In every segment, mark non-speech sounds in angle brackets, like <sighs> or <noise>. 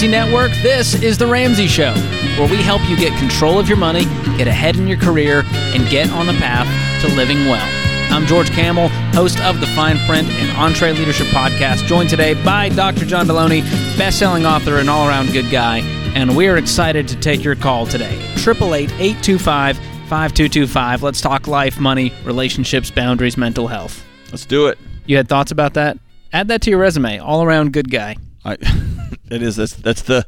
Ramsey Network, this is The Ramsey Show, where we help you get control of your money, get ahead in your career, and get on the path to living well. I'm George Kamel, host of the Fine Print and EntreLeadership Podcast, joined today by Dr. John Delony, best-selling author and all-around good guy, and we're excited to take your call today. 888-825-5225. Let's talk life, money, relationships, boundaries, mental health. Let's do it. You had thoughts about that? Add that to your resume. All-around good guy. I, <laughs> it is that's that's the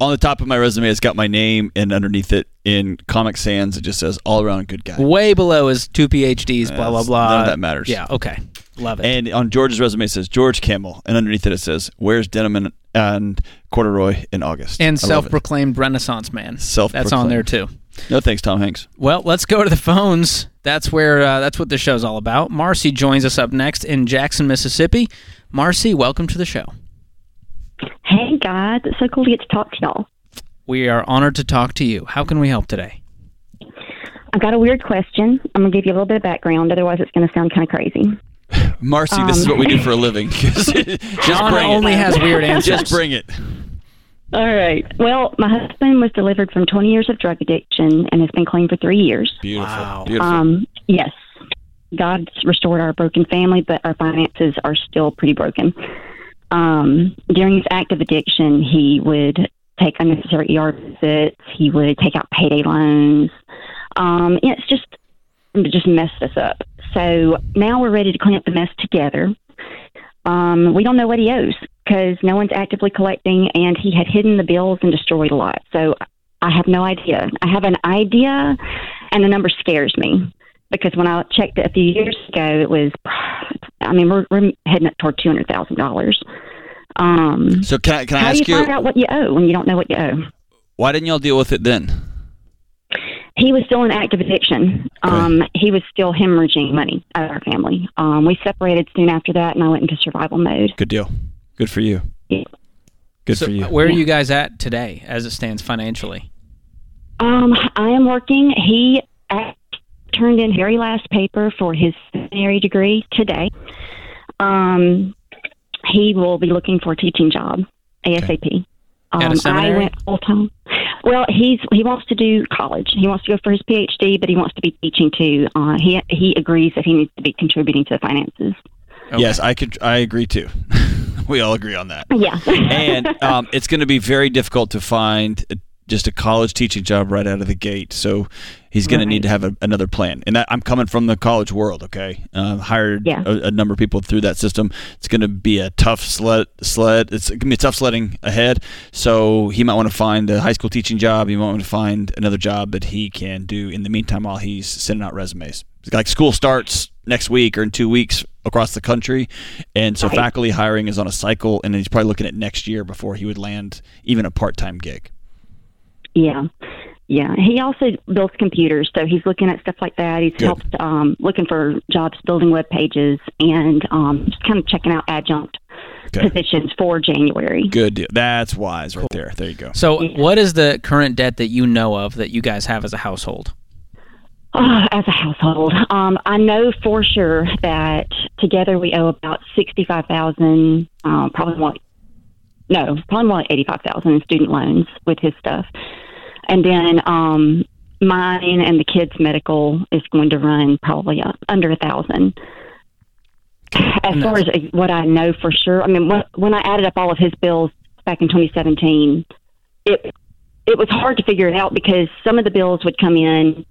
on the top of my resume. It's got my name, and underneath it in Comic Sans, it just says all around good guy. Way below is two PhDs, blah blah blah. none of that matters. Yeah, okay, love it. And on George's resume, it says George Kamel, and underneath it it says wears denim and, and corduroy in August. and I self-proclaimed Renaissance man. Self-proclaimed. That's on there too. No thanks, Tom Hanks. Well, let's go to the phones. That's where uh, that's what the show's all about. Marcy joins us up next in Jackson, Mississippi. Marcy, welcome to the show. Hey guys, it's so cool to get to talk to y'all. We are honored to talk to you. How can we help today? I've got a weird question. I'm gonna give you a little bit of background, otherwise it's gonna sound kind of crazy. <laughs> Marcy, this is Um, what we do for a living. <laughs> just John bring only it. has weird answers. Just bring it. All right. Well, my husband was delivered from 20 years of drug addiction and has been clean for three years. Beautiful. Wow. Beautiful. Um, yes, God's restored our broken family, but our finances are still pretty broken. Um, during his active addiction, he would take unnecessary ER visits. He would take out payday loans. Um, it's just just messed us up. So now we're ready to clean up the mess together. Um, we don't know what he owes because no one's actively collecting, and he had hidden the bills and destroyed a lot. So I have no idea. I have an idea, and the number scares me because when I checked it a few years ago, it was, I mean, we're, we're heading up toward two hundred thousand dollars. Um, so can I, can I how do ask you you, find out what you owe when you don't know what you owe? why didn't y'all deal with it then? He was still in active addiction. Um, he was still hemorrhaging money out of our family. Um, we separated soon after that, and I went into survival mode. Good deal. Good for you. Yeah. Good So, for you. where are you guys at today, as it stands financially? Um, I am working. He act- turned in his very last paper for his seminary degree today. Um, he will be looking for a teaching job ASAP. At a Um, I seminary? went full time. Well, he's he wants to do college. He wants to go for his PhD, but he wants to be teaching too. Uh, he he agrees that he needs to be contributing to the finances. Yes, I could. I agree too. <laughs> we all agree on that. Yeah. <laughs> and um, it's going to be very difficult to find a, just a college teaching job right out of the gate. So he's going to need to have a, another plan. And that, I'm coming from the college world. Okay, uh, hired Yeah. a, a number of people through that system. It's going to be a tough sled. Sled. It's going to be a tough sledding ahead. So he might want to find a high school teaching job. He might want to find another job that he can do in the meantime while he's sending out resumes. Like school starts next week or in two weeks across the country, and so Right. faculty hiring is on a cycle, and he's probably looking at next year before he would land even a part-time gig. Yeah. Yeah. He also builds computers, so he's looking at stuff like that. He's Good. helped um, looking for jobs building web pages and um, just kind of checking out adjunct Okay. positions for January. Good deal. That's wise right there. There you go. So, what is the current debt that you know of that you guys have as a household? Uh, as a household, um, I know for sure that together we owe about sixty-five thousand, um, probably more. No, probably more like eighty-five thousand in student loans with his stuff, and then um, mine and the kids' medical is going to run probably under a thousand. As far as what I know for sure, I mean, when, when I added up all of his bills back in 2017, it it was hard to figure it out because some of the bills would come in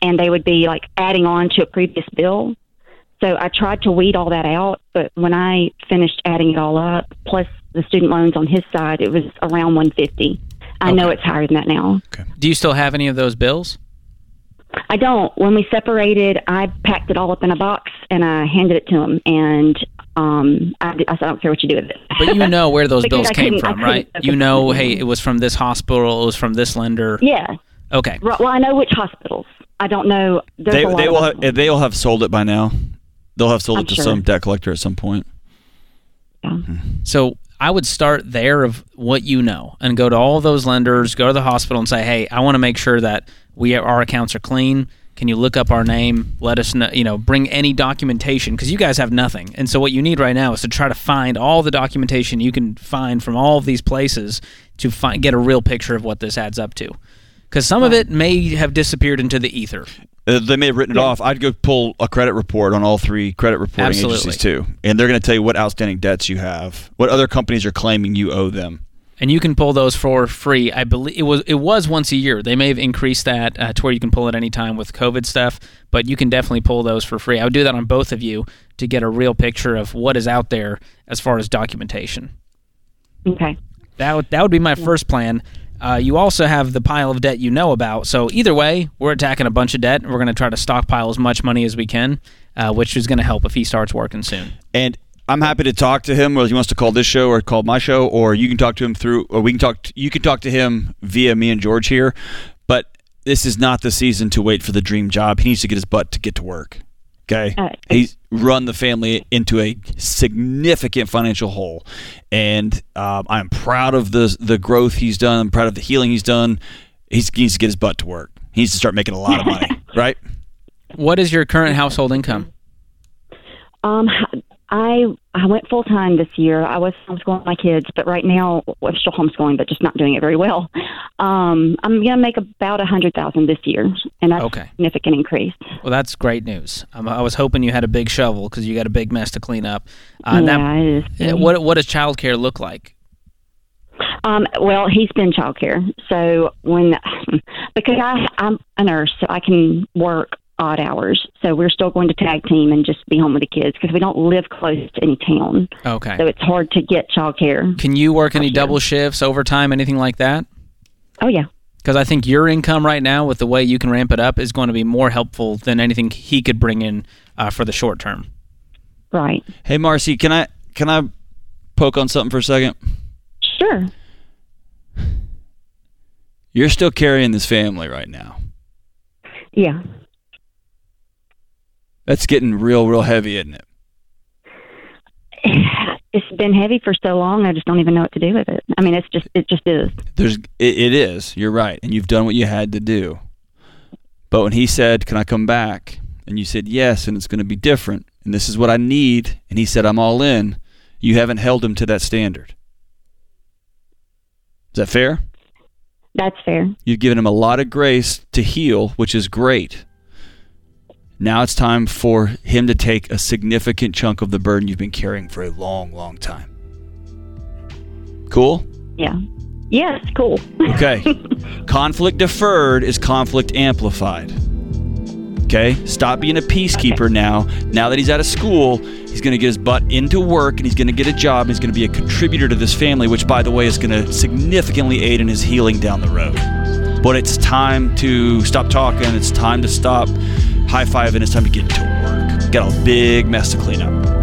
and they would be like adding on to a previous bill. So I tried to weed all that out, but when I finished adding it all up, plus the student loans on his side, it was around 150. I know it's higher than that now. Do you still have any of those bills? I don't. When we separated, I packed it all up in a box and I handed it to him, and um, I, I said, I don't care what you do with it. But you know where those <laughs> bills came from, right? You know, hey, it was from this hospital, it was from this lender. yeah. Okay. Right, Well, I know which hospitals. I don't know. There's They they will have, they will have sold it by now. They'll have sold I'm it to sure. some debt collector at some point. Yeah. So I would start there of what you know and go to all those lenders, go to the hospital and say, hey, I want to make sure that we our accounts are clean. Can you look up our name? Let us know, you know, bring any documentation because you guys have nothing. And so what you need right now is to try to find all the documentation you can find from all of these places to find, get a real picture of what this adds up to. Because some of it may have disappeared into the ether. Uh, they may have written it off. I'd go pull a credit report on all three credit reporting Absolutely. agencies too, and they're going to tell you what outstanding debts you have, what other companies are claiming you owe them. and you can pull those for free. I believe it was it was once a year. They may have increased that uh, to where you can pull it anytime with COVID stuff, but you can definitely pull those for free. I would do that on both of you to get a real picture of what is out there as far as documentation. Okay. That would that would be my first plan. Uh, you also have the pile of debt you know about. So either way, we're attacking a bunch of debt. and We're going to try to stockpile as much money as we can, uh, which is going to help if he starts working soon. And I'm happy to talk to him, whether he wants to call this show or call my show, or you can talk to him through, or we can talk. To, you can talk to him via me and George here. But this is not the season to wait for the dream job. He needs to get his butt to get to work. Okay, Uh, he's run the family into a significant financial hole, and um, I'm proud of the the growth he's done. I'm proud of the healing he's done. He's, he needs to get his butt to work. He needs to start making a lot of money, <laughs> right? What is your current household income? Um, I I went full time this year. I was homeschooling my kids, but right now I'm still homeschooling, but just not doing it very well. Um, I'm gonna make about a hundred thousand this year, and that's Okay. a significant increase. Well, that's great news. Um, I was hoping you had a big shovel because you got a big mess to clean up. Uh, yeah, now, it is. uh, what what does childcare look like? Um, well, he's been childcare. So when <laughs> because I I'm a nurse, so I can work odd hours. So we're still going to tag team and just be home with the kids because we don't live close to any town. Okay. So it's hard to get childcare. Can you work any Gotcha. double shifts, overtime, anything like that? Oh yeah. Because I think your income right now, with the way you can ramp it up, is going to be more helpful than anything he could bring in uh, for the short term. Right. Hey, Marcy, can I can I poke on something for a second? Sure. You're still carrying this family right now. Yeah. That's getting real, real heavy, isn't it? <sighs> It's been heavy for so long. I just don't even know what to do with it. I mean, it's just it just is. There's, it, it is. You're right, and you've done what you had to do. But when he said, "Can I come back?" and you said yes, and it's going to be different, and this is what I need, and he said, "I'm all in," you haven't held him to that standard. Is that fair? That's fair. You've given him a lot of grace to heal, which is great. Now it's time for him to take a significant chunk of the burden you've been carrying for a long, long time. Cool? Yeah. Yes. Cool. Okay. <laughs> conflict deferred is conflict amplified. Okay? Stop being a peacekeeper now. Now that he's out of school, he's going to get his butt into work and he's going to get a job. And he's going to be a contributor to this family, which, by the way, is going to significantly aid in his healing down the road. But it's time to stop talking. It's time to stop high fiving. It's time to get to work. Got a big mess to clean up.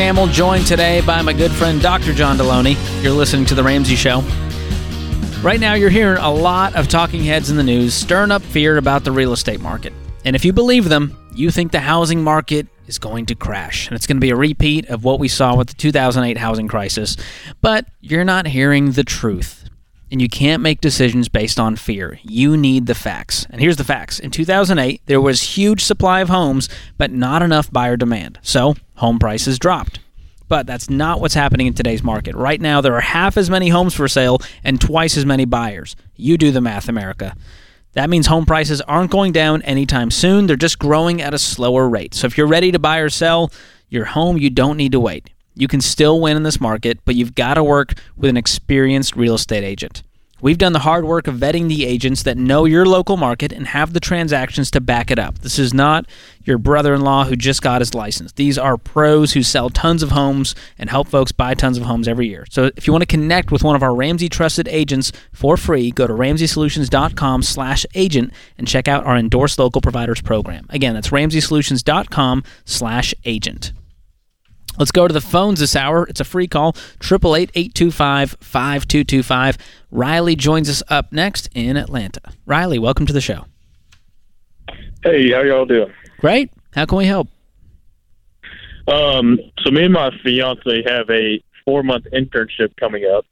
Kamel, joined today by my good friend Dr. John Delony. You're listening to The Ramsey Show. Right now, you're hearing a lot of talking heads in the news stirring up fear about the real estate market. And if you believe them, you think the housing market is going to crash. And it's going to be a repeat of what we saw with the 2008 housing crisis. But you're not hearing the truth. And you can't make decisions based on fear. You need the facts. And here's the facts. In 2008, there was huge supply of homes, but not enough buyer demand. So, home prices dropped. But that's not what's happening in today's market. Right now, there are half as many homes for sale and twice as many buyers. You do the math, America. That means home prices aren't going down anytime soon. They're just growing at a slower rate. So if you're ready to buy or sell your home, you don't need to wait. You can still win in this market, but you've got to work with an experienced real estate agent. We've done the hard work of vetting the agents that know your local market and have the transactions to back it up. This is not your brother in law who just got his license. These are pros who sell tons of homes and help folks buy tons of homes every year. So if you want to connect with one of our Ramsey trusted agents for free, go to ramseysolutions.com slash agent and check out our endorsed local providers program. Again, that's ramseysolutions.com slash agent. Let's go to the phones this hour. It's a free call, 888-825-5225. Riley joins us up next in Atlanta. Riley, welcome to the show. Hey, how y'all doing? Great. How can we help? Um, so me and my fiance have a four month internship coming up,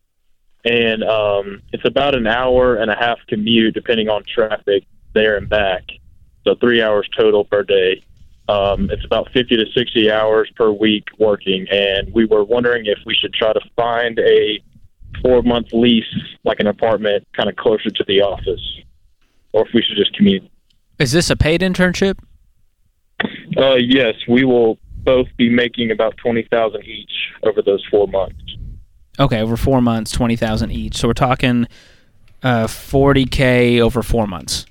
and um, it's about an hour and a half commute, depending on traffic there and back. So three hours total per day. Um, it's about 50 to 60 hours per week working, and we were wondering if we should try to find a four month lease, like an apartment, kind of closer to the office, or if we should just commute. Is this a paid internship? Uh, yes, we will both be making about 20000 each over those four months. Okay, over four months, 20000 each. So we're talking uh, 40K over four months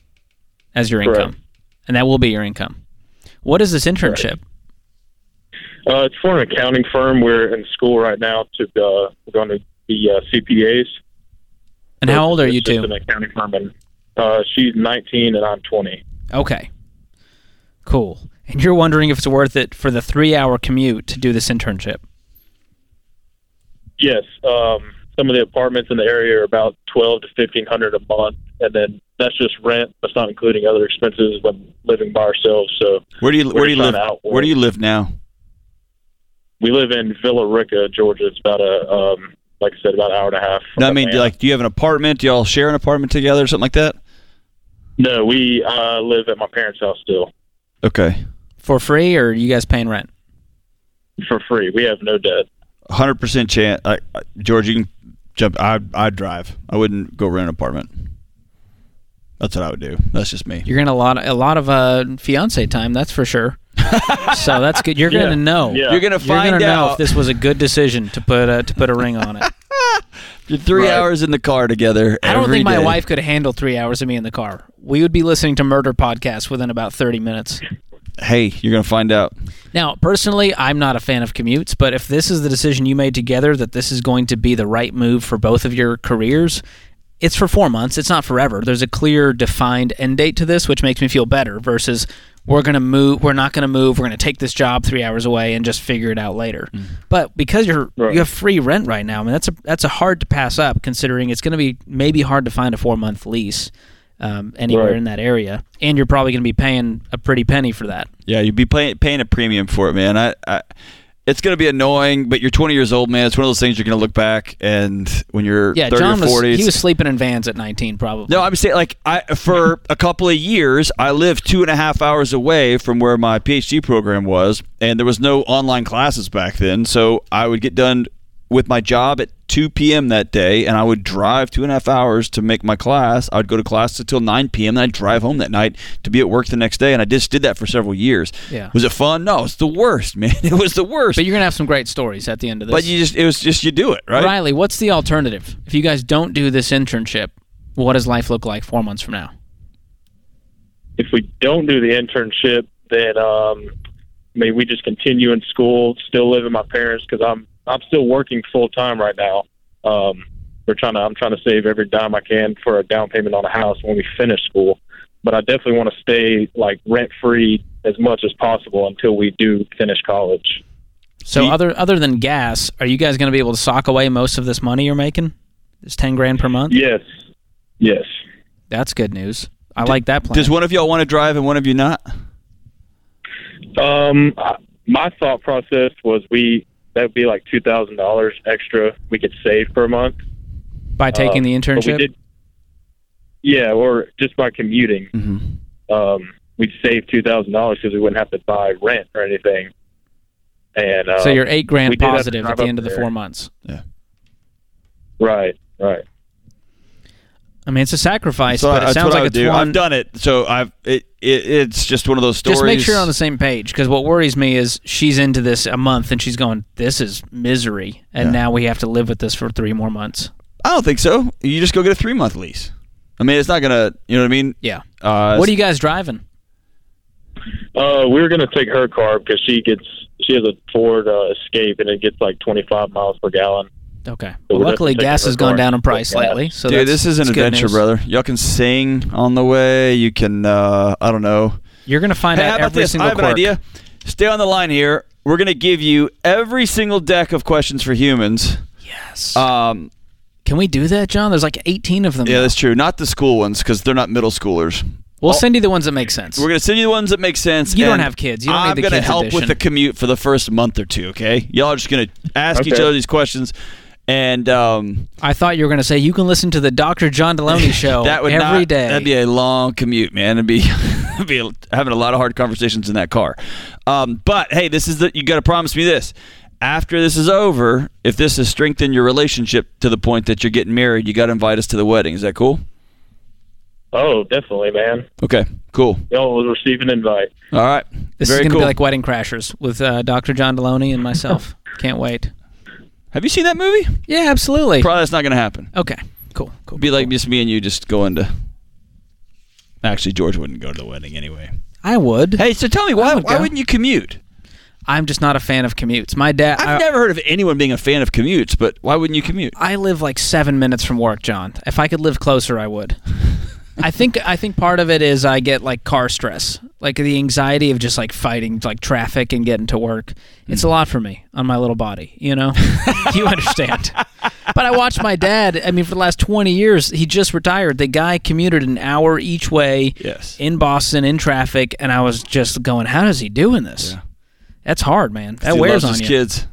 as your Correct. income. And that will be your income. What is this internship? Uh, it's for an accounting firm. We're in school right now to uh, we're going to be uh, CPAs. And how old are you two? An accounting firm, and uh, she's 19 and I'm 20. Okay. Cool. And you're wondering if it's worth it for the three hour commute to do this internship. Yes, um, some of the apartments in the area are about 12 to 1500 a month, and then that's just rent. That's not including other expenses when living by ourselves. So Where do you where do you live? Where do you live now? we live in Villa Rica, Georgia. It's about a um, like I said, about an hour and a half. No, I mean, Atlanta. like, do you have an apartment? Do y'all share an apartment together or something like that? no, we uh, live at my parents' house still Okay, For free, or are you guys paying rent? for free. We have no debt. hundred percent chance. I, I, George, you can jump. I I'd drive. I wouldn't go rent an apartment. That's what I would do. That's just me. You're gonna a lot a lot of uh, fiance time, that's for sure. <laughs> so that's good. You're gonna know. Yeah. You're gonna You're find gonna know out. if this was a good decision to put a, to put a ring on it. <laughs> You're three Right. hours in the car together. I don't every think my day. wife could handle three hours of me in the car. We would be listening to murder podcasts within about thirty minutes. Hey, you're gonna find out. Now, personally, I'm not a fan of commutes, but if this is the decision you made together that this is going to be the right move for both of your careers, it's for four months. It's not forever. There's a clear, defined end date to this, which makes me feel better. Versus, we're gonna move. We're not gonna move. We're gonna take this job three hours away and just figure it out later. But because you're Right. you have free rent right now, I mean that's a that's a hard to pass up. Considering it's gonna be maybe hard to find a four month lease um, anywhere Right. in that area, and you're probably gonna be paying a pretty penny for that. Yeah, you'd be paying paying a premium for it, man. I, I it's gonna be annoying, but you're 20 years old, man. It's one of those things you're gonna look back and when you're Yeah, 30 John or 40, was he was sleeping in vans at 19, probably. No, I'm saying like I for a couple of years I lived two and a half hours away from where my PhD program was, and there was no online classes back then. So I would get done with my job at 2 p.m. that day, and I would drive two and a half hours to make my class. I would go to class until 9 p.m. and I'd drive home that night to be at work the next day, and I just did that for several years. Yeah. Was it fun? No, it's the worst, <laughs> man. It was the worst. but you're gonna have some great stories at the end of this. But you just it was just you do it right. Riley, what's the alternative? If you guys don't do this internship, what does life look like four months from now? If we don't do the internship, then um, maybe we just continue in school, still live with my parents because I'm I'm still working full time right now. Um, we're trying to I'm trying to save every dime I can for a down payment on a house when we finish school. But I definitely want to stay like rent free as much as possible until we do finish college. So Ye- other other than gas, are you guys gonna be able to sock away most of this money you're making? This ten grand per month? Yes, yes. That's good news. I like that plan. Does one of y'all want to drive and one of you not? Um, I- my thought process was we that would be like two thousand dollars extra we could save per month. By taking Um, the but we internship? did- yeah, or just by commuting, Mm-hmm. um, we'd save two thousand dollars because we wouldn't have to buy rent or anything. And uh, so you're eight grand did have to positive at the end of the there. four months. Yeah. right, right. I mean, it's a sacrifice, So but it sounds I like would it's do. one. I've done it, so I've it, it. It's just one of those stories. Just make sure you're on the same page because what worries me is she's into this a month and she's going, "This is misery," and Yeah. now we have to live with this for three more months. I don't think so. You just go get a three month lease. I mean, it's not gonna. You know what I mean? Yeah. Uh, What are you guys driving? Uh, we're gonna take her car because she gets she has a Ford uh, Escape and it gets like 25 miles per gallon. Okay. So Well, luckily, gas has gone down in price put gas. lately. So Dude, that's- this is an adventure, brother. Y'all can sing on the way. You can. Uh, I don't know. You're gonna find Hey, how out about every this? I single have an idea. Stay on the line here. We're gonna give you every single deck of questions for humans. Yes. Um, Can we do that, John? There's like 18 of them. yeah, now. that's true. Not the school ones because they're not middle schoolers. We'll send you the ones that make sense. We're gonna send you the ones that make sense. You don't have kids. You don't need I'm the gonna kids help with the commute for the first month or two. Okay, y'all are just gonna ask each other these questions, and um, I thought you were going to say you can listen to the Dr. John Delony <laughs> show that would every not, day. That'd be a long commute, man. It'd be, <laughs> it'd be having a lot of hard conversations in that car. Um, but hey, this is the you got to promise me this. After this is over, if this has strengthened your relationship to the point that you're getting married, you got to invite us to the wedding. Is that cool? Oh, definitely, man. Okay, cool. Y'all will receive an invite. All right, this very is going to cool. be like Wedding Crashers with uh, Dr. John Delony and myself. <laughs> Can't wait. Have you seen that movie? Yeah, absolutely. Probably that's not going to happen. Okay, cool, cool. Be like just me and you just going to. Actually, George wouldn't go to the wedding anyway. I would. Hey, so tell me why? would Why go. wouldn't you commute? I'm just not a fan of commutes. My dad. I've I, never heard of anyone being a fan of commutes, but why wouldn't you commute? I live like seven minutes from work, John. If I could live closer, I would. <laughs> I think I think part of it is I get like car stress, like the anxiety of just like fighting like traffic and getting to work. It's a mm. lot for me on my little body, you know. <laughs> you understand. But I watched my dad. I mean, for the last twenty years, he just retired. The guy commuted an hour each way Yes. in Boston in traffic, and I was just going, "How is he doing this?" Yeah. That's hard, man. That wears on his you. kids.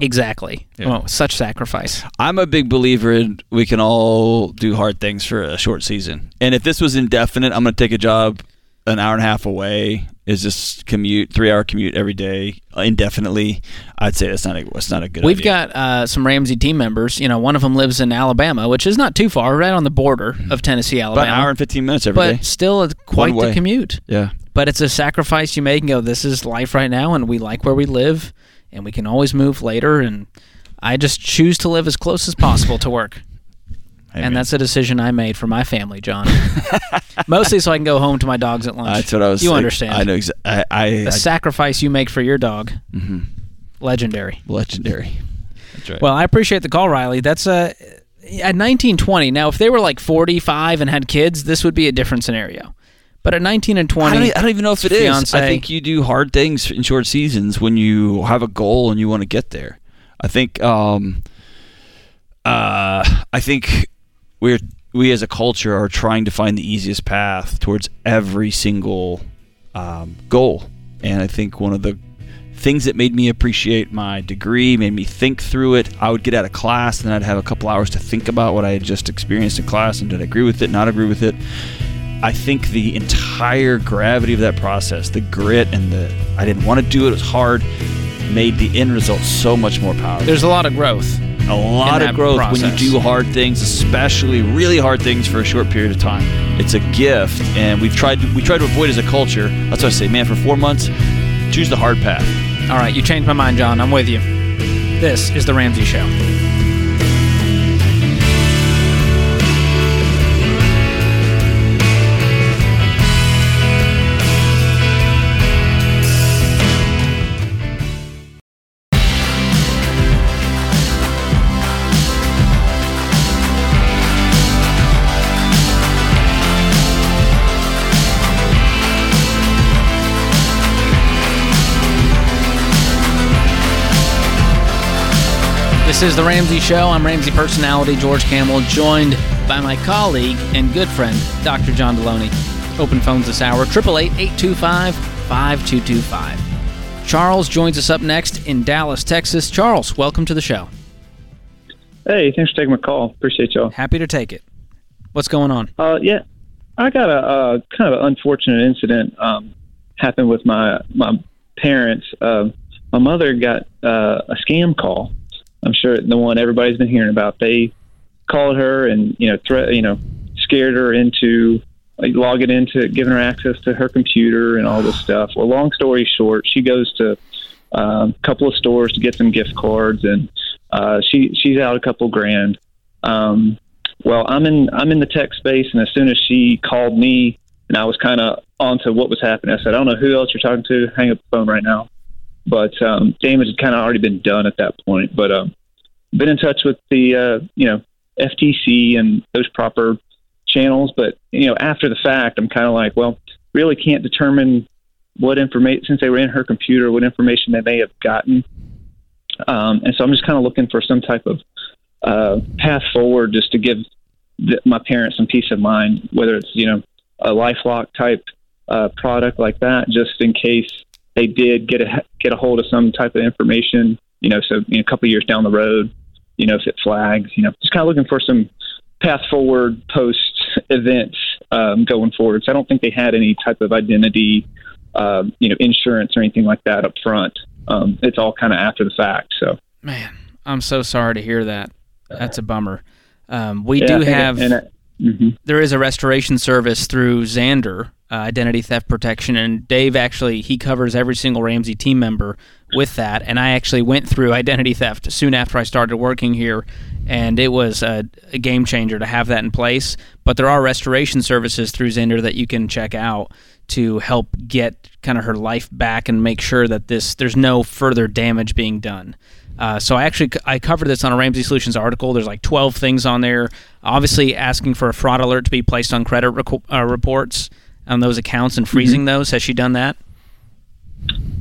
Exactly. Yeah. Oh, such sacrifice. I'm a big believer in we can all do hard things for a short season. And if this was indefinite, I'm going to take a job an hour and a half away. Is this commute three hour commute every day uh, indefinitely? I'd say that's not a that's not a good. We've idea. got uh, some Ramsey team members. You know, one of them lives in Alabama, which is not too far, right on the border of Tennessee, about Alabama. an hour and fifteen minutes every day. but still, it's quite One the way. commute. Yeah, But it's a sacrifice you make and go, this is life right now, and we like where we live, and we can always move later. And I just choose to live as close as possible to work. And that's a decision I made for my family, John. <laughs> Mostly so I can go home to my dogs at lunch. that's what I was. You like, understand. I know. Exa- I, I, The I sacrifice you make for your dog, mm-hmm. legendary. legendary. That's right. Well, I appreciate the call, Riley. That's a at 1920. Now, if they were like 45 and had kids, this would be a different scenario. But at 19 and 20, I don't, I don't even know if it is. fiance. I think you do hard things in short seasons when you have a goal and you want to get there. I think. Um, uh, I think we're we as a culture are trying to find the easiest path towards every single um, goal, and I think one of the things that made me appreciate my degree made me think through it. I would get out of class and then I'd have a couple hours to think about what I had just experienced in class and did I agree with it, not agree with it. I think the entire gravity of that process, the grit and the I didn't want to do it, it was hard, made the end result so much more powerful. there's a lot of growth. a lot of growth process. when you do hard things, especially really hard things for a short period of time. It's a gift, and we've tried to, we try to avoid as a culture. That's what I say, man, for four months, choose the hard path. All right, you changed my mind, John. I'm with you. This is The Ramsey Show. This is The Ramsey Show. I'm Ramsey personality George Kamel, joined by my colleague and good friend, Dr. John Delony. Open phones this hour, 888-825-5225. Charles joins us up next in Dallas, Texas. Charles, welcome to the show. Hey, thanks for taking my call. Appreciate y'all. Happy to take it. What's going on? Uh, yeah, I got a, uh kind of an unfortunate incident um, happened with my my parents. Uh, my mother got uh, a scam call. I'm sure the one everybody's been hearing about. They called her and you know threat you know scared her into like, logging into giving her access to her computer and all this stuff. Well, long story short, she goes to um, a couple of stores to get some gift cards and uh, she she's out a couple grand. Um, well, I'm in I'm in the tech space, and as soon as she called me, and I was kind of onto what was happening, I said, I don't know who else you're talking to. Hang up the phone right now. But um, damage had kind of already been done at that point. But um, been in touch with the uh, you know FTC and those proper channels. But you know, after the fact, I'm kind of like, well, really can't determine what information since they were in her computer, what information they may have gotten. Um, and so I'm just kind of looking for some type of uh, path forward, just to give my parents some peace of mind, whether it's you know a LifeLock type uh, product like that, just in case they did get a get a hold of some type of information. You know, so you know, a couple years down the road, you know, if it flags, you know, just kind of looking for some path forward post events um, going forward. So I don't think they had any type of identity, uh, you know, insurance or anything like that up front. Um, it's all kind of after the fact. So Man, I'm so sorry to hear that. That's a bummer. Um, we Yeah, do have. it- mhm. there is a restoration service through Zander uh, Identity Theft Protection, and Dave actually he covers every single Ramsey team member with that. And I actually went through identity theft soon after I started working here, and it was a, a game changer to have that in place. But there are restoration services through Zander that you can check out to help get kind of her life back and make sure that this there's no further damage being done. Uh, so I actually I covered this on a Ramsey Solutions article. There's like 12 things on there. Obviously, asking for a fraud alert to be placed on credit uh, reports on those accounts and freezing those. Has she done that?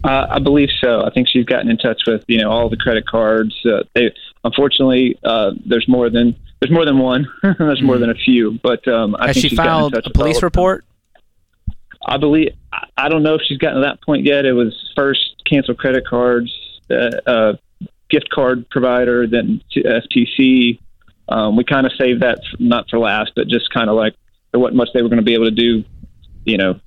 Uh, I believe so. I think she's gotten in touch with you know all the credit cards. Uh, they unfortunately uh, there's more than there's more than one. <laughs> there's more than a few. But um, I Has think she filed a police report? I believe I- I don't know if she's gotten to that point yet. It was first cancel credit cards, uh, uh, gift card provider, then to FTC. Um, we kind of saved that not for last, but just kind of like there wasn't much they were going to be able to do. You know,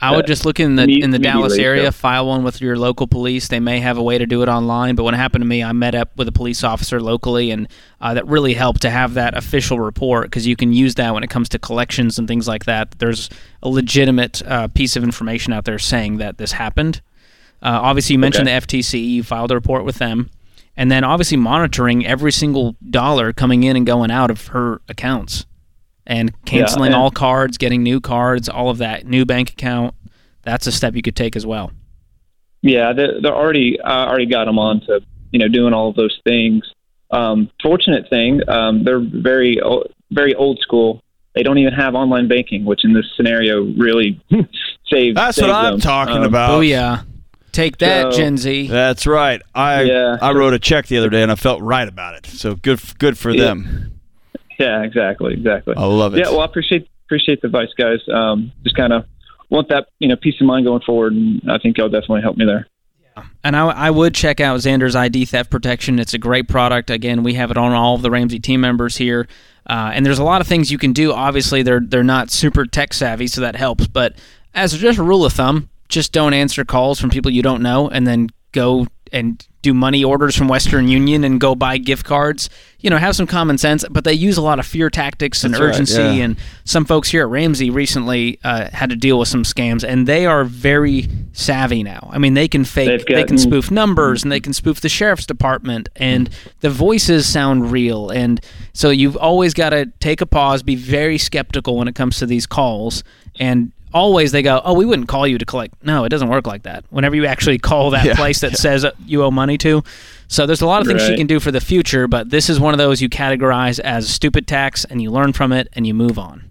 I would Uh, just look in the in the Dallas area, so. file one with your local police. They may have a way to do it online. But when it happened to me, I met up with a police officer locally, and uh, that really helped to have that official report because you can use that when it comes to collections and things like that. There's a legitimate uh, piece of information out there saying that this happened. Uh, obviously, you mentioned Okay. the FTC. You filed a report with them, and then obviously monitoring every single dollar coming in and going out of her accounts, and canceling and- all cards, getting new cards, all of that, new bank account. That's a step you could take as well. Yeah, they're, they're already I already got them on to you know doing all of those things. Um, fortunate thing, um, they're very very old school. They don't even have online banking, which in this scenario really saves. That's saves what I'm them. talking Um, about. Oh yeah, take that, So- Gen Z. That's right. I Yeah. I wrote a check the other day and I felt right about it. So good good for Yeah. them. Yeah, exactly, exactly. I love it. Yeah, well, I appreciate appreciate the advice, guys. Um, just kind of want that you know peace of mind going forward, and I think y'all definitely help me there. And I, I would check out Zander's ID theft protection. It's a great product. Again, we have it on all of the Ramsey team members here. Uh, and there's a lot of things you can do. Obviously, they're they're not super tech savvy, so that helps. But as just a rule of thumb, just don't answer calls from people you don't know, and then go and do money orders from Western Union and go buy gift cards. You know, have some common sense. But they use a lot of fear tactics and That's right, urgency. yeah. And some folks here at Ramsey recently uh, had to deal with some scams, and they are very savvy now. I mean, they can fake, They've they can spoof numbers, and they can spoof the sheriff's department, and the voices sound real. And so you've always got to take a pause, be very skeptical when it comes to these calls, and always they go, "Oh, we wouldn't call you to collect." No, it doesn't work like that. Whenever you actually call that <laughs> Yeah, place that says uh, you owe money to, so there's a lot of things she can do for the future, but this is one of those you categorize as stupid tax, and you learn from it, and you move on.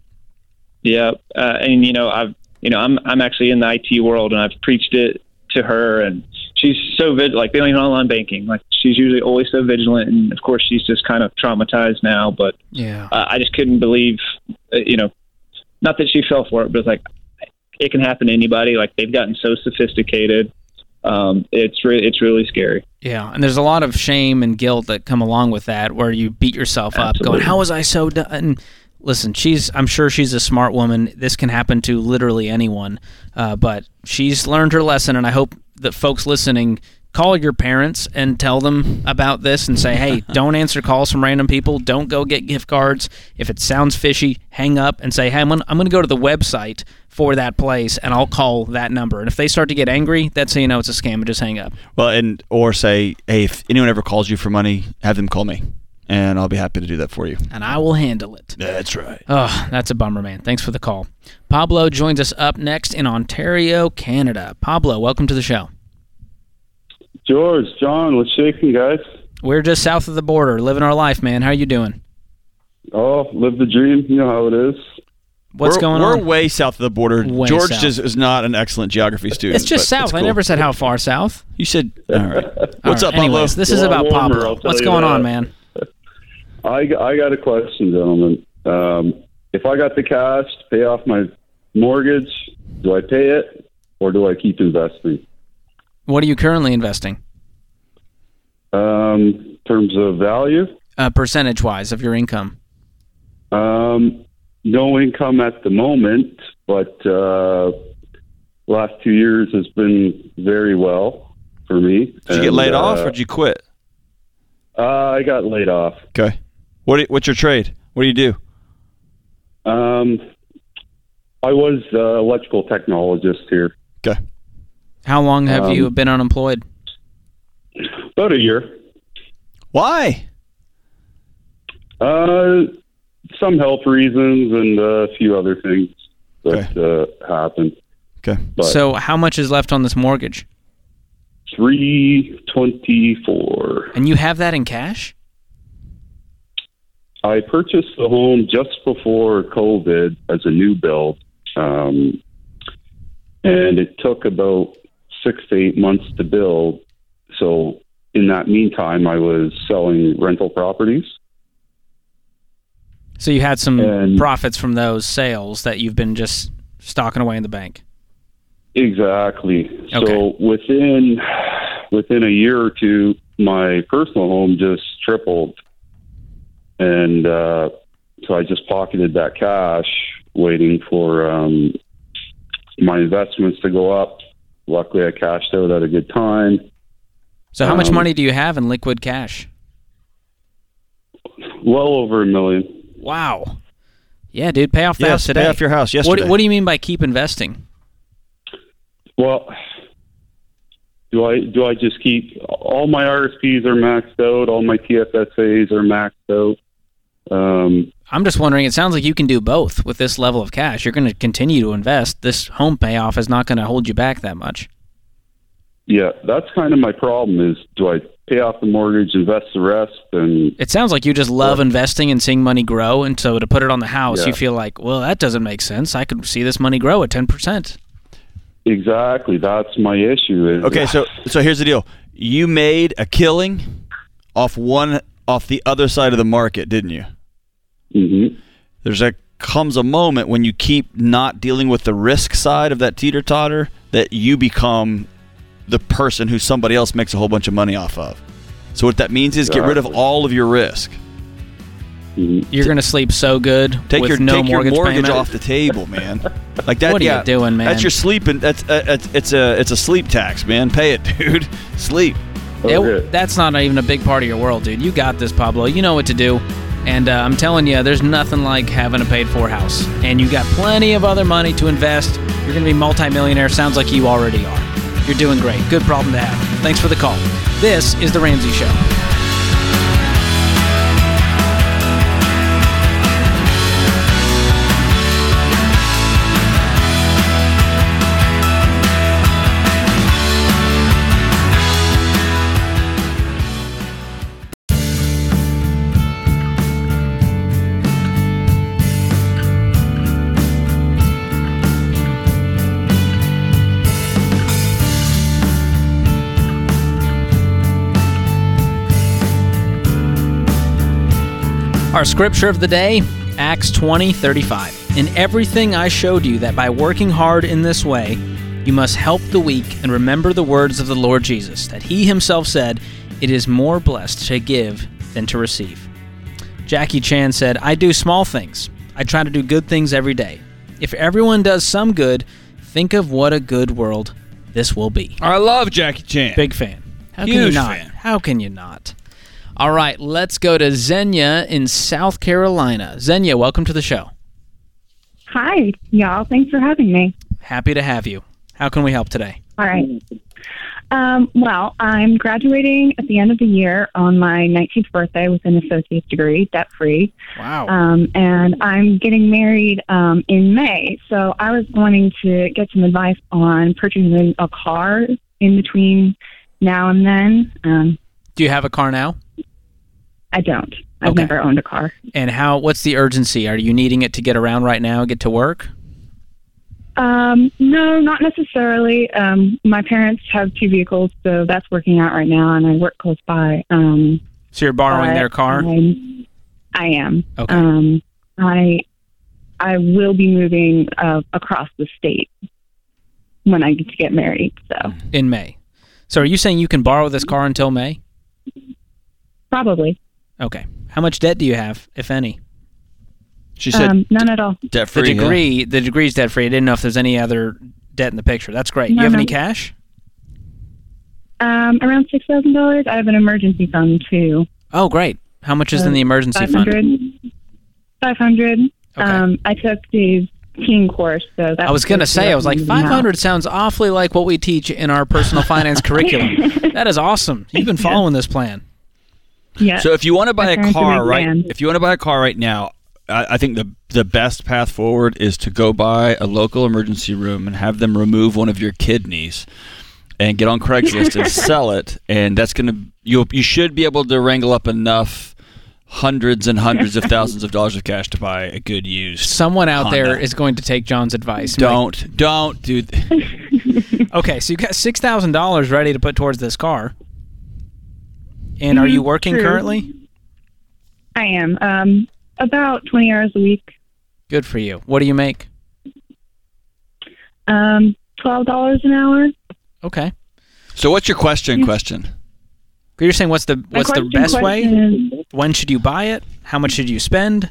Yeah, uh, and you know, I've you know, I'm I'm actually in the IT world, and I've preached it to her, and she's so vid like they don't even online banking. Like she's usually always so vigilant, and of course she's just kind of traumatized now. But Yeah. uh, I just couldn't believe, uh, you know, not that she fell for it, but it's like it can happen to anybody. Like they've gotten so sophisticated. Um, it's re- it's really scary. Yeah, and there's a lot of shame and guilt that come along with that, where you beat yourself up, going, "How was I so done?" Listen, she's. I'm sure she's a smart woman. This can happen to literally anyone, uh, but she's learned her lesson, and I hope that folks listening call your parents and tell them about this and say, "Hey, <laughs> don't answer calls from random people. Don't go get gift cards. If it sounds fishy, hang up and say, "Hey, I'm I'm to go to the website for that place, and I'll call that number." And if they start to get angry, that's how you know it's a scam, and just hang up. Well, and or say, hey, if anyone ever calls you for money, have them call me, and I'll be happy to do that for you. And I will handle it. That's right. Oh, that's a bummer, man. Thanks for the call. Pablo joins us up next in Ontario, Canada. Pablo, welcome to the show. George, John, what's shaking, guys? We're just south of the border, living our life, man. How are you doing? Oh, live the dream. You know how it is. What's we're, going we're on? way south of the border. Way George south. Just is not an excellent geography student. It's just but south. that's I never said how far south. You said. All right. <laughs> What's All up, right, Pablo? Anyways, this is about warmer, Pablo. What's you going on, man? <laughs> I, I got a question, gentlemen. Um, if I got the cash to pay off my mortgage, do I pay it or do I keep investing? What are you currently investing? Um, in terms of value, Uh, percentage wise of your income. um, no income at the moment, but uh, last two years has been very well for me. Did you get And, laid off uh, or did you quit? Uh, I got laid off. Okay. What? do- What's your trade? What do you do? Um, I was uh, electrical technologist here. Okay. How long have Um, you been unemployed? About a year. Why? Uh, some health reasons and a few other things that uh, happened. Okay. But So, how much is left on this mortgage? three twenty-four. And you have that in cash? I purchased the home just before COVID as a new build, um, and it took about six to eight months to build. So in that meantime, I was selling rental properties. So you had some And- profits from those sales that you've been just stocking away in the bank. Exactly. Okay. So within within a year or two, my personal home just tripled, and uh, so I just pocketed that cash, waiting for um, my investments to go up. Luckily, I cashed out at a good time. So how much Um, money do you have in liquid cash? Well over a million. Wow. Yeah, dude, pay off the house today. Pay off your house what, yesterday. what do you mean by keep investing? Well, do I do I just keep all my RSPs are maxed out, all my TFSAs are maxed out. Um, I'm just wondering. It sounds like you can do both with this level of cash. You're going to continue to invest. This home payoff is not going to hold you back that much. Yeah, that's kind of my problem. Is do I pay off the mortgage, invest the rest, and It sounds like you just love investing and seeing money grow, and so to put it on the house, Yeah. you feel like, well, that doesn't make sense. I could see this money grow at ten percent. exactly that's my issue. Is Okay, so so here's the deal. You made a killing off one off the other side of the market, didn't you? Mhm. There's a comes a moment when you keep not dealing with the risk side of that teeter totter that you become the person who somebody else makes a whole bunch of money off of. So what that means is get rid of all of your risk. Mhm. You're going to sleep so good Take with your no take your mortgage, mortgage payment. off the table, man. <laughs> Like that. What are you yeah, doing, man? That's your sleeping. That's uh, it's, it's a it's a sleep tax, man. Pay it, <laughs> dude. Sleep. It- that's not even a big part of your world, dude. You got this, Pablo. You know what to do. And uh, I'm telling you, there's nothing like having a paid for house. And you got plenty of other money to invest. You're going to be multimillionaire. Sounds like you already are. You're doing great. Good problem to have. Thanks for the call. This is The Ramsey Show. Our scripture of the day, Acts 20 35. In everything I showed you that by working hard in this way, you must help the weak and remember the words of the Lord Jesus, that he himself said, It is more blessed to give than to receive. Jackie Chan said, I do small things. I try to do good things every day. If everyone does some good, think of what a good world this will be. I love Jackie Chan. Big fan. How can you not? fan. How can you not? All right, let's go to Xenia in South Carolina. Xenia, welcome to the show. Hi, y'all. Thanks for having me. Happy to have you. How can we help today? All right. Um, well, I'm graduating at the end of the year on my 19th birthday with an associate's degree, debt free. Wow. Um, and I'm getting married um, in May. So I was wanting to get some advice on purchasing a car in between now and then. Um, Do you have a car now? I don't. I've Okay. never owned a car. And how? What's the urgency? Are you needing it to get around right now, get to work? Um, no, not necessarily. Um, my parents have two vehicles, so that's working out right now, and I work close by. Um, So you're borrowing their car? I'm, I am. Okay. Um, I I will be moving uh, across the state when I get to get married. So in May. So are you saying you can borrow this car until May? probably Okay. How much debt do you have, if any? She said um, none at all. debt free. The free. degree, the degree's debt free. I didn't know if there's any other debt in the picture. That's great. No, you have no. any cash? Um, around six thousand dollars. I have an emergency fund too. Oh, great. How much is in Uh, the emergency Five fund? hundred. Five hundred. Okay. Um, I took the teen course, so that's I was gonna say, I was like, five 500 sounds awfully like what we teach in our personal finance <laughs> curriculum. That is awesome. You've been following this plan. Yeah. So if you want to buy a car right, fans. if you want to buy a car right now, I, I think the the best path forward is to go buy a local emergency room and have them remove one of your kidneys, and get on Craigslist and <laughs> sell it. And that's gonna you you should be able to wrangle up enough hundreds and hundreds of thousands of dollars of cash to buy a good used. Someone out there Honda. is going to take John's advice. and be like, Don't don't do. th- <laughs> Okay, so you got six thousand dollars ready to put towards this car. And are you Mhm, working true. currently? I am. Um, about twenty hours a week. Good for you. What do you make? Um, twelve dollars an hour. Okay. So what's your question? Question. You're saying what's the My what's the best way? is, When should you buy it? How much should you spend?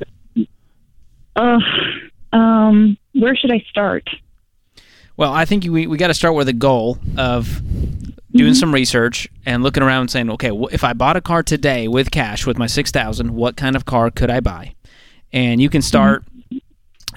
Uh, um, where should I start? Well, I think we we got to start with a goal of doing mm-hmm. some research and looking around and saying, okay, wh- if I bought a car today with cash with my six thousand, what kind of car could I buy? And you can mm-hmm. start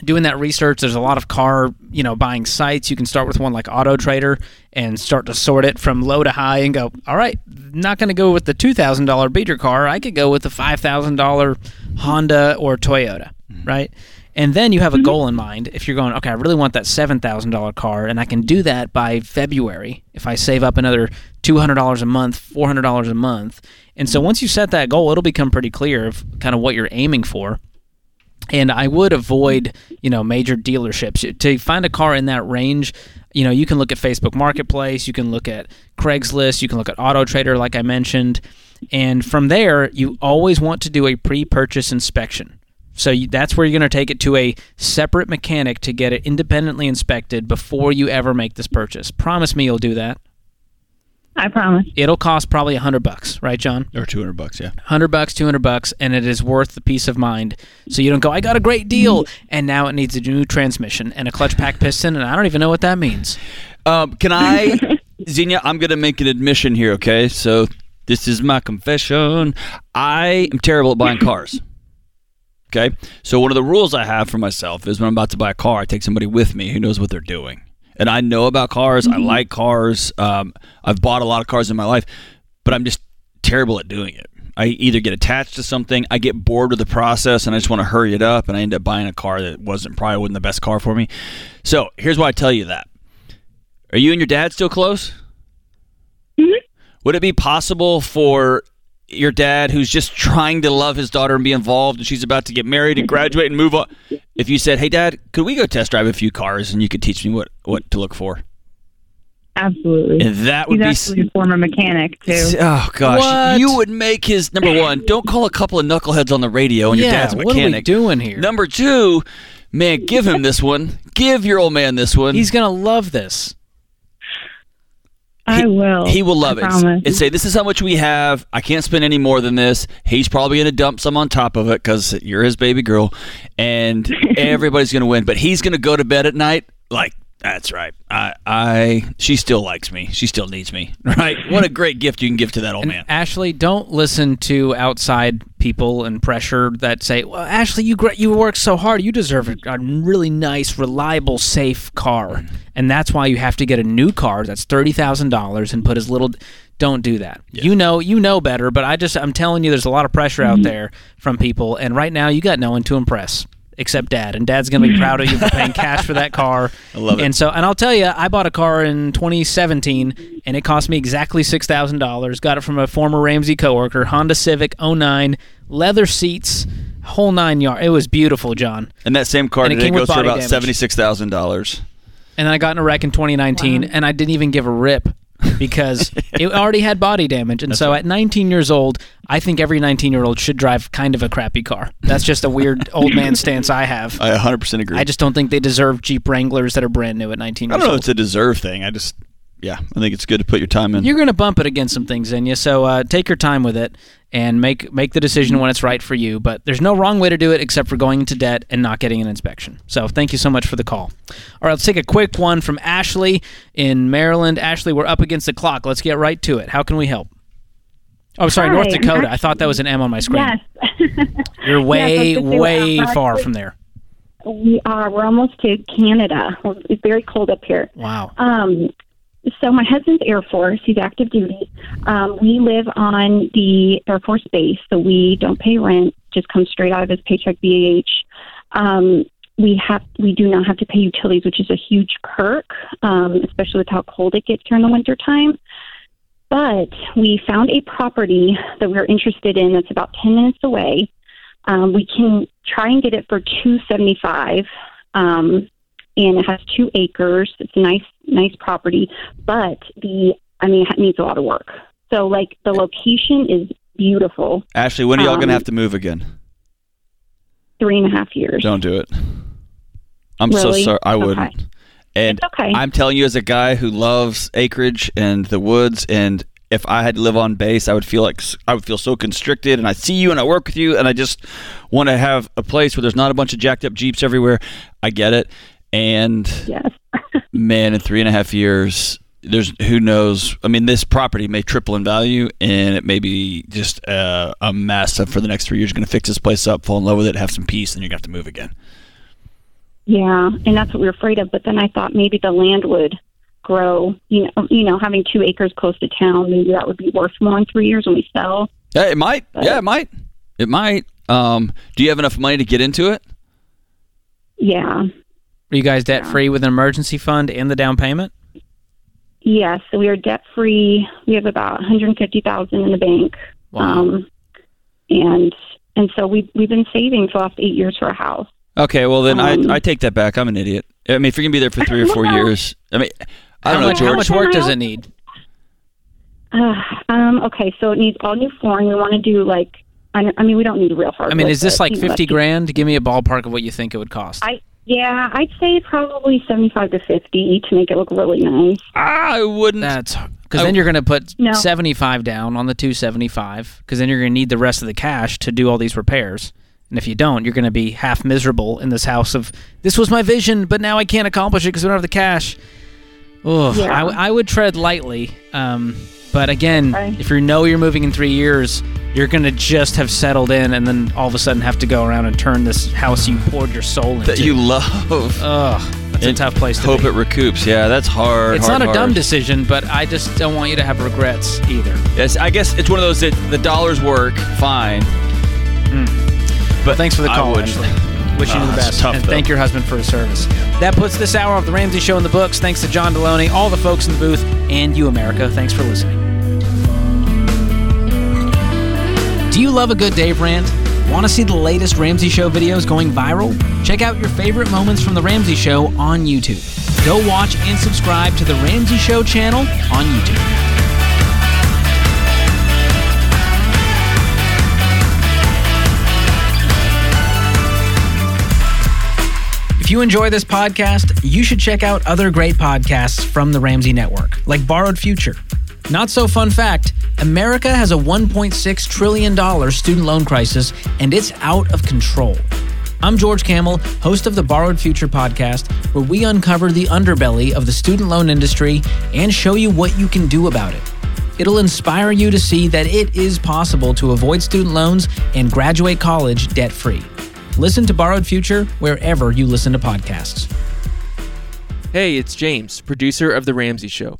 doing that research. There's a lot of car, you know, buying sites. You can start with one like Auto Trader and start to sort it from low to high and go, all right, not going to go with the two thousand dollar beater car. I could go with the five thousand dollar Honda or Toyota, mm-hmm. right? And then you have a mm-hmm. goal in mind. If you're going, okay, I really want that seven thousand dollar car, and I can do that by February if I save up another two hundred dollars a month, four hundred dollars a month. And so mm-hmm. once you set that goal, it'll become pretty clear of kind of what you're aiming for and I would avoid, you know, major dealerships to find a car in that range. You know, you can look at Facebook Marketplace, you can look at Craigslist, you can look at Auto Trader, like I mentioned, and from there, you always want to do a pre-purchase inspection. So you, that's where you're going to take it to a separate mechanic to get it independently inspected before you ever make this purchase. Promise me you'll do that. I promise. It'll cost probably a hundred bucks, right, John? Or two hundred bucks, yeah. hundred bucks, two hundred bucks, and it is worth the peace of mind. So you don't go, I got a great deal, and now it needs a new transmission and a clutch pack piston, and I don't even know what that means. Um, can I, <laughs> Xenia? I'm going to make an admission here, okay? So this is my confession. I am terrible at buying cars. Okay, so one of the rules I have for myself is when I'm about to buy a car, I take somebody with me who knows what they're doing. And I know about cars. I like cars. Um, I've bought a lot of cars in my life, but I'm just terrible at doing it. I either get attached to something, I get bored with the process, and I just want to hurry it up, and I end up buying a car that wasn't probably wasn't the best car for me. So here's why I tell you that. Are you and your dad still close? Would it be possible for your dad, who's just trying to love his daughter and be involved, and she's about to get married and graduate and move on, if you said, "Hey, Dad, could we go test drive a few cars and you could teach me what what to look for?" Absolutely. And that would He's be. actually a former mechanic too. Oh gosh, What? you would make his number one. Don't call a couple of knuckleheads on the radio and your dad's a what are we mechanic. doing here? Number two, man, give him this one. Give your old man this one. He's gonna love this. I will. He will love I it promise. and say, "This is how much we have. I can't spend any more than this." He's probably going to dump some on top of it because you're his baby girl, and <laughs> everybody's going to win. But he's going to go to bed at night like, "That's right. I, I, she still likes me. She still needs me. <laughs> Right? What a great gift you can give to that old And man." Ashley, don't listen to outside people and pressure that say, "Well, Ashley, you you work so hard, you deserve a, a really nice, reliable, safe car," mm-hmm. and that's why you have to get a new car that's thirty thousand dollars and put as little. Don't do that. You know, you know better, but I just I'm telling you, there's a lot of pressure out mm-hmm. there from people, and right now you got no one to impress except dad, and dad's gonna be proud of you for paying cash for that car. <laughs> I love it. And so, and I'll tell you, I bought a car in 2017, and it cost me exactly six thousand dollars. Got it from a former Ramsey coworker, Honda Civic 09, leather seats, whole nine yard. It was beautiful, John. And that same car And it today came goes for about seventy six thousand dollars. And I got in a wreck in 2019, and I didn't even give a rip <laughs> because it already had body damage. And so, at 19 years old, I think every 19 year old should drive kind of a crappy car. That's just a weird <laughs> old man stance I have. I 100 percent agree. I just don't think they deserve Jeep Wranglers that are brand new at 19 I don't know if old. it's a deserve thing. I just yeah, I think it's good to put your time in. You're going to bump it against some things in you, so uh, take your time with it and make make the decision when it's right for you. But there's no wrong way to do it except for going into debt and not getting an inspection. So thank you so much for the call. All right, let's take a quick one from Ashley in Maryland. Ashley, we're up against the clock. Let's get right to it. How can we help? Oh, sorry, Hi, North Dakota. I thought that was an M on my screen. Yes. <laughs> You're way, Yes, I was gonna say, way far from there. we are. We're almost to Canada. It's very cold up here. Wow. Um, so my husband's Air Force. He's active duty. Um, we live on the Air Force base, so we don't pay rent. Just comes straight out of his paycheck. BAH. Um, we have we do not have to pay utilities, which is a huge perk, um, especially with how cold it gets during the winter time. But we found a property that we're interested in that's about ten minutes away. Um, we can try and get it for two seventy five. Um, and it has two acres. It's a nice, nice property, but the, I mean, it needs a lot of work. So, like, the location is beautiful. Ashley, when are y'all Um, gonna have to move again? Three and a half years. Don't do it. I'm so sorry. I Okay. wouldn't. And okay. I'm telling you, as a guy who loves acreage and the woods, and if I had to live on base, I would feel like I would feel so constricted. And I see you and I work with you, and I just want to have a place where there's not a bunch of jacked up jeeps everywhere. I get it. And Yes. Man, in three and a half years, there's who knows. I mean, this property may triple in value, and it may be just uh, a mess. For the next three years, you're going to fix this place up, fall in love with it, have some peace, and you're going to have to move again. Yeah, and that's what we were afraid of. But then I thought maybe the land would grow. You know, you know, having two acres close to town, maybe that would be worth more in three years when we sell. Yeah, it might. Yeah, it might. It might. Um, do you have enough money to get into it? Yeah. Are you guys debt free with an emergency fund and the down payment? Yes. So we are debt free. We have about one hundred fifty thousand in the bank. Wow. Um, and and so we we've been saving for the last eight years for a house. Okay, well then Um, I I take that back. I'm an idiot. I mean, if you're gonna be there for three or four <laughs> years, I mean, I don't know, much, how much work does it need? Uh, um, okay, so it needs all new flooring. We want to do like, I, I mean, we don't need real hard. I mean, is this like 50 that's- grand? Give me a ballpark of what you think it would cost. I yeah, I'd say probably seventy-five to fifty to make it look really nice. I wouldn't. That's because then you're going to put No. 75 down on the 275 because then you're going to need the rest of the cash to do all these repairs. And if you don't, you're going to be half miserable in this house of this was my vision, but now I can't accomplish it because we don't have the cash. Ugh, Yeah. I, I would tread lightly. Um, but again, Okay. if you know you're moving in three years, you're going to just have settled in and then all of a sudden have to go around and turn this house you poured your soul into. that you love. Ugh, that's a tough place to Hope be. it recoups. Yeah, that's hard. It's hard, not a dumb decision, but I just don't want you to have regrets either. Yes, I guess it's one of those that the dollars work fine. But Thanks for the I call, wouldn't. Ashley. Wishing you Ah, the best. tough, and though. thank your husband for his service. That puts this hour of The Ramsey Show in the books. Thanks to John Delony, all the folks in the booth, and you, America. Thanks for listening. Do you love a good Dave rant? Want to see the latest Ramsey Show videos going viral? Check out your favorite moments from The Ramsey Show on YouTube. Go watch and subscribe to The Ramsey Show channel on YouTube. If you enjoy this podcast, you should check out other great podcasts from the Ramsey Network, like Borrowed Future. Not so fun fact America has a $1.6 trillion student loan crisis, and it's out of control. I'm George Kamel, host of the Borrowed Future podcast, where we uncover the underbelly of the student loan industry and show you what you can do about it. It'll inspire you to see that it is possible to avoid student loans and graduate college debt free. Listen to Borrowed Future wherever you listen to podcasts. Hey, it's James, producer of The Ramsey Show.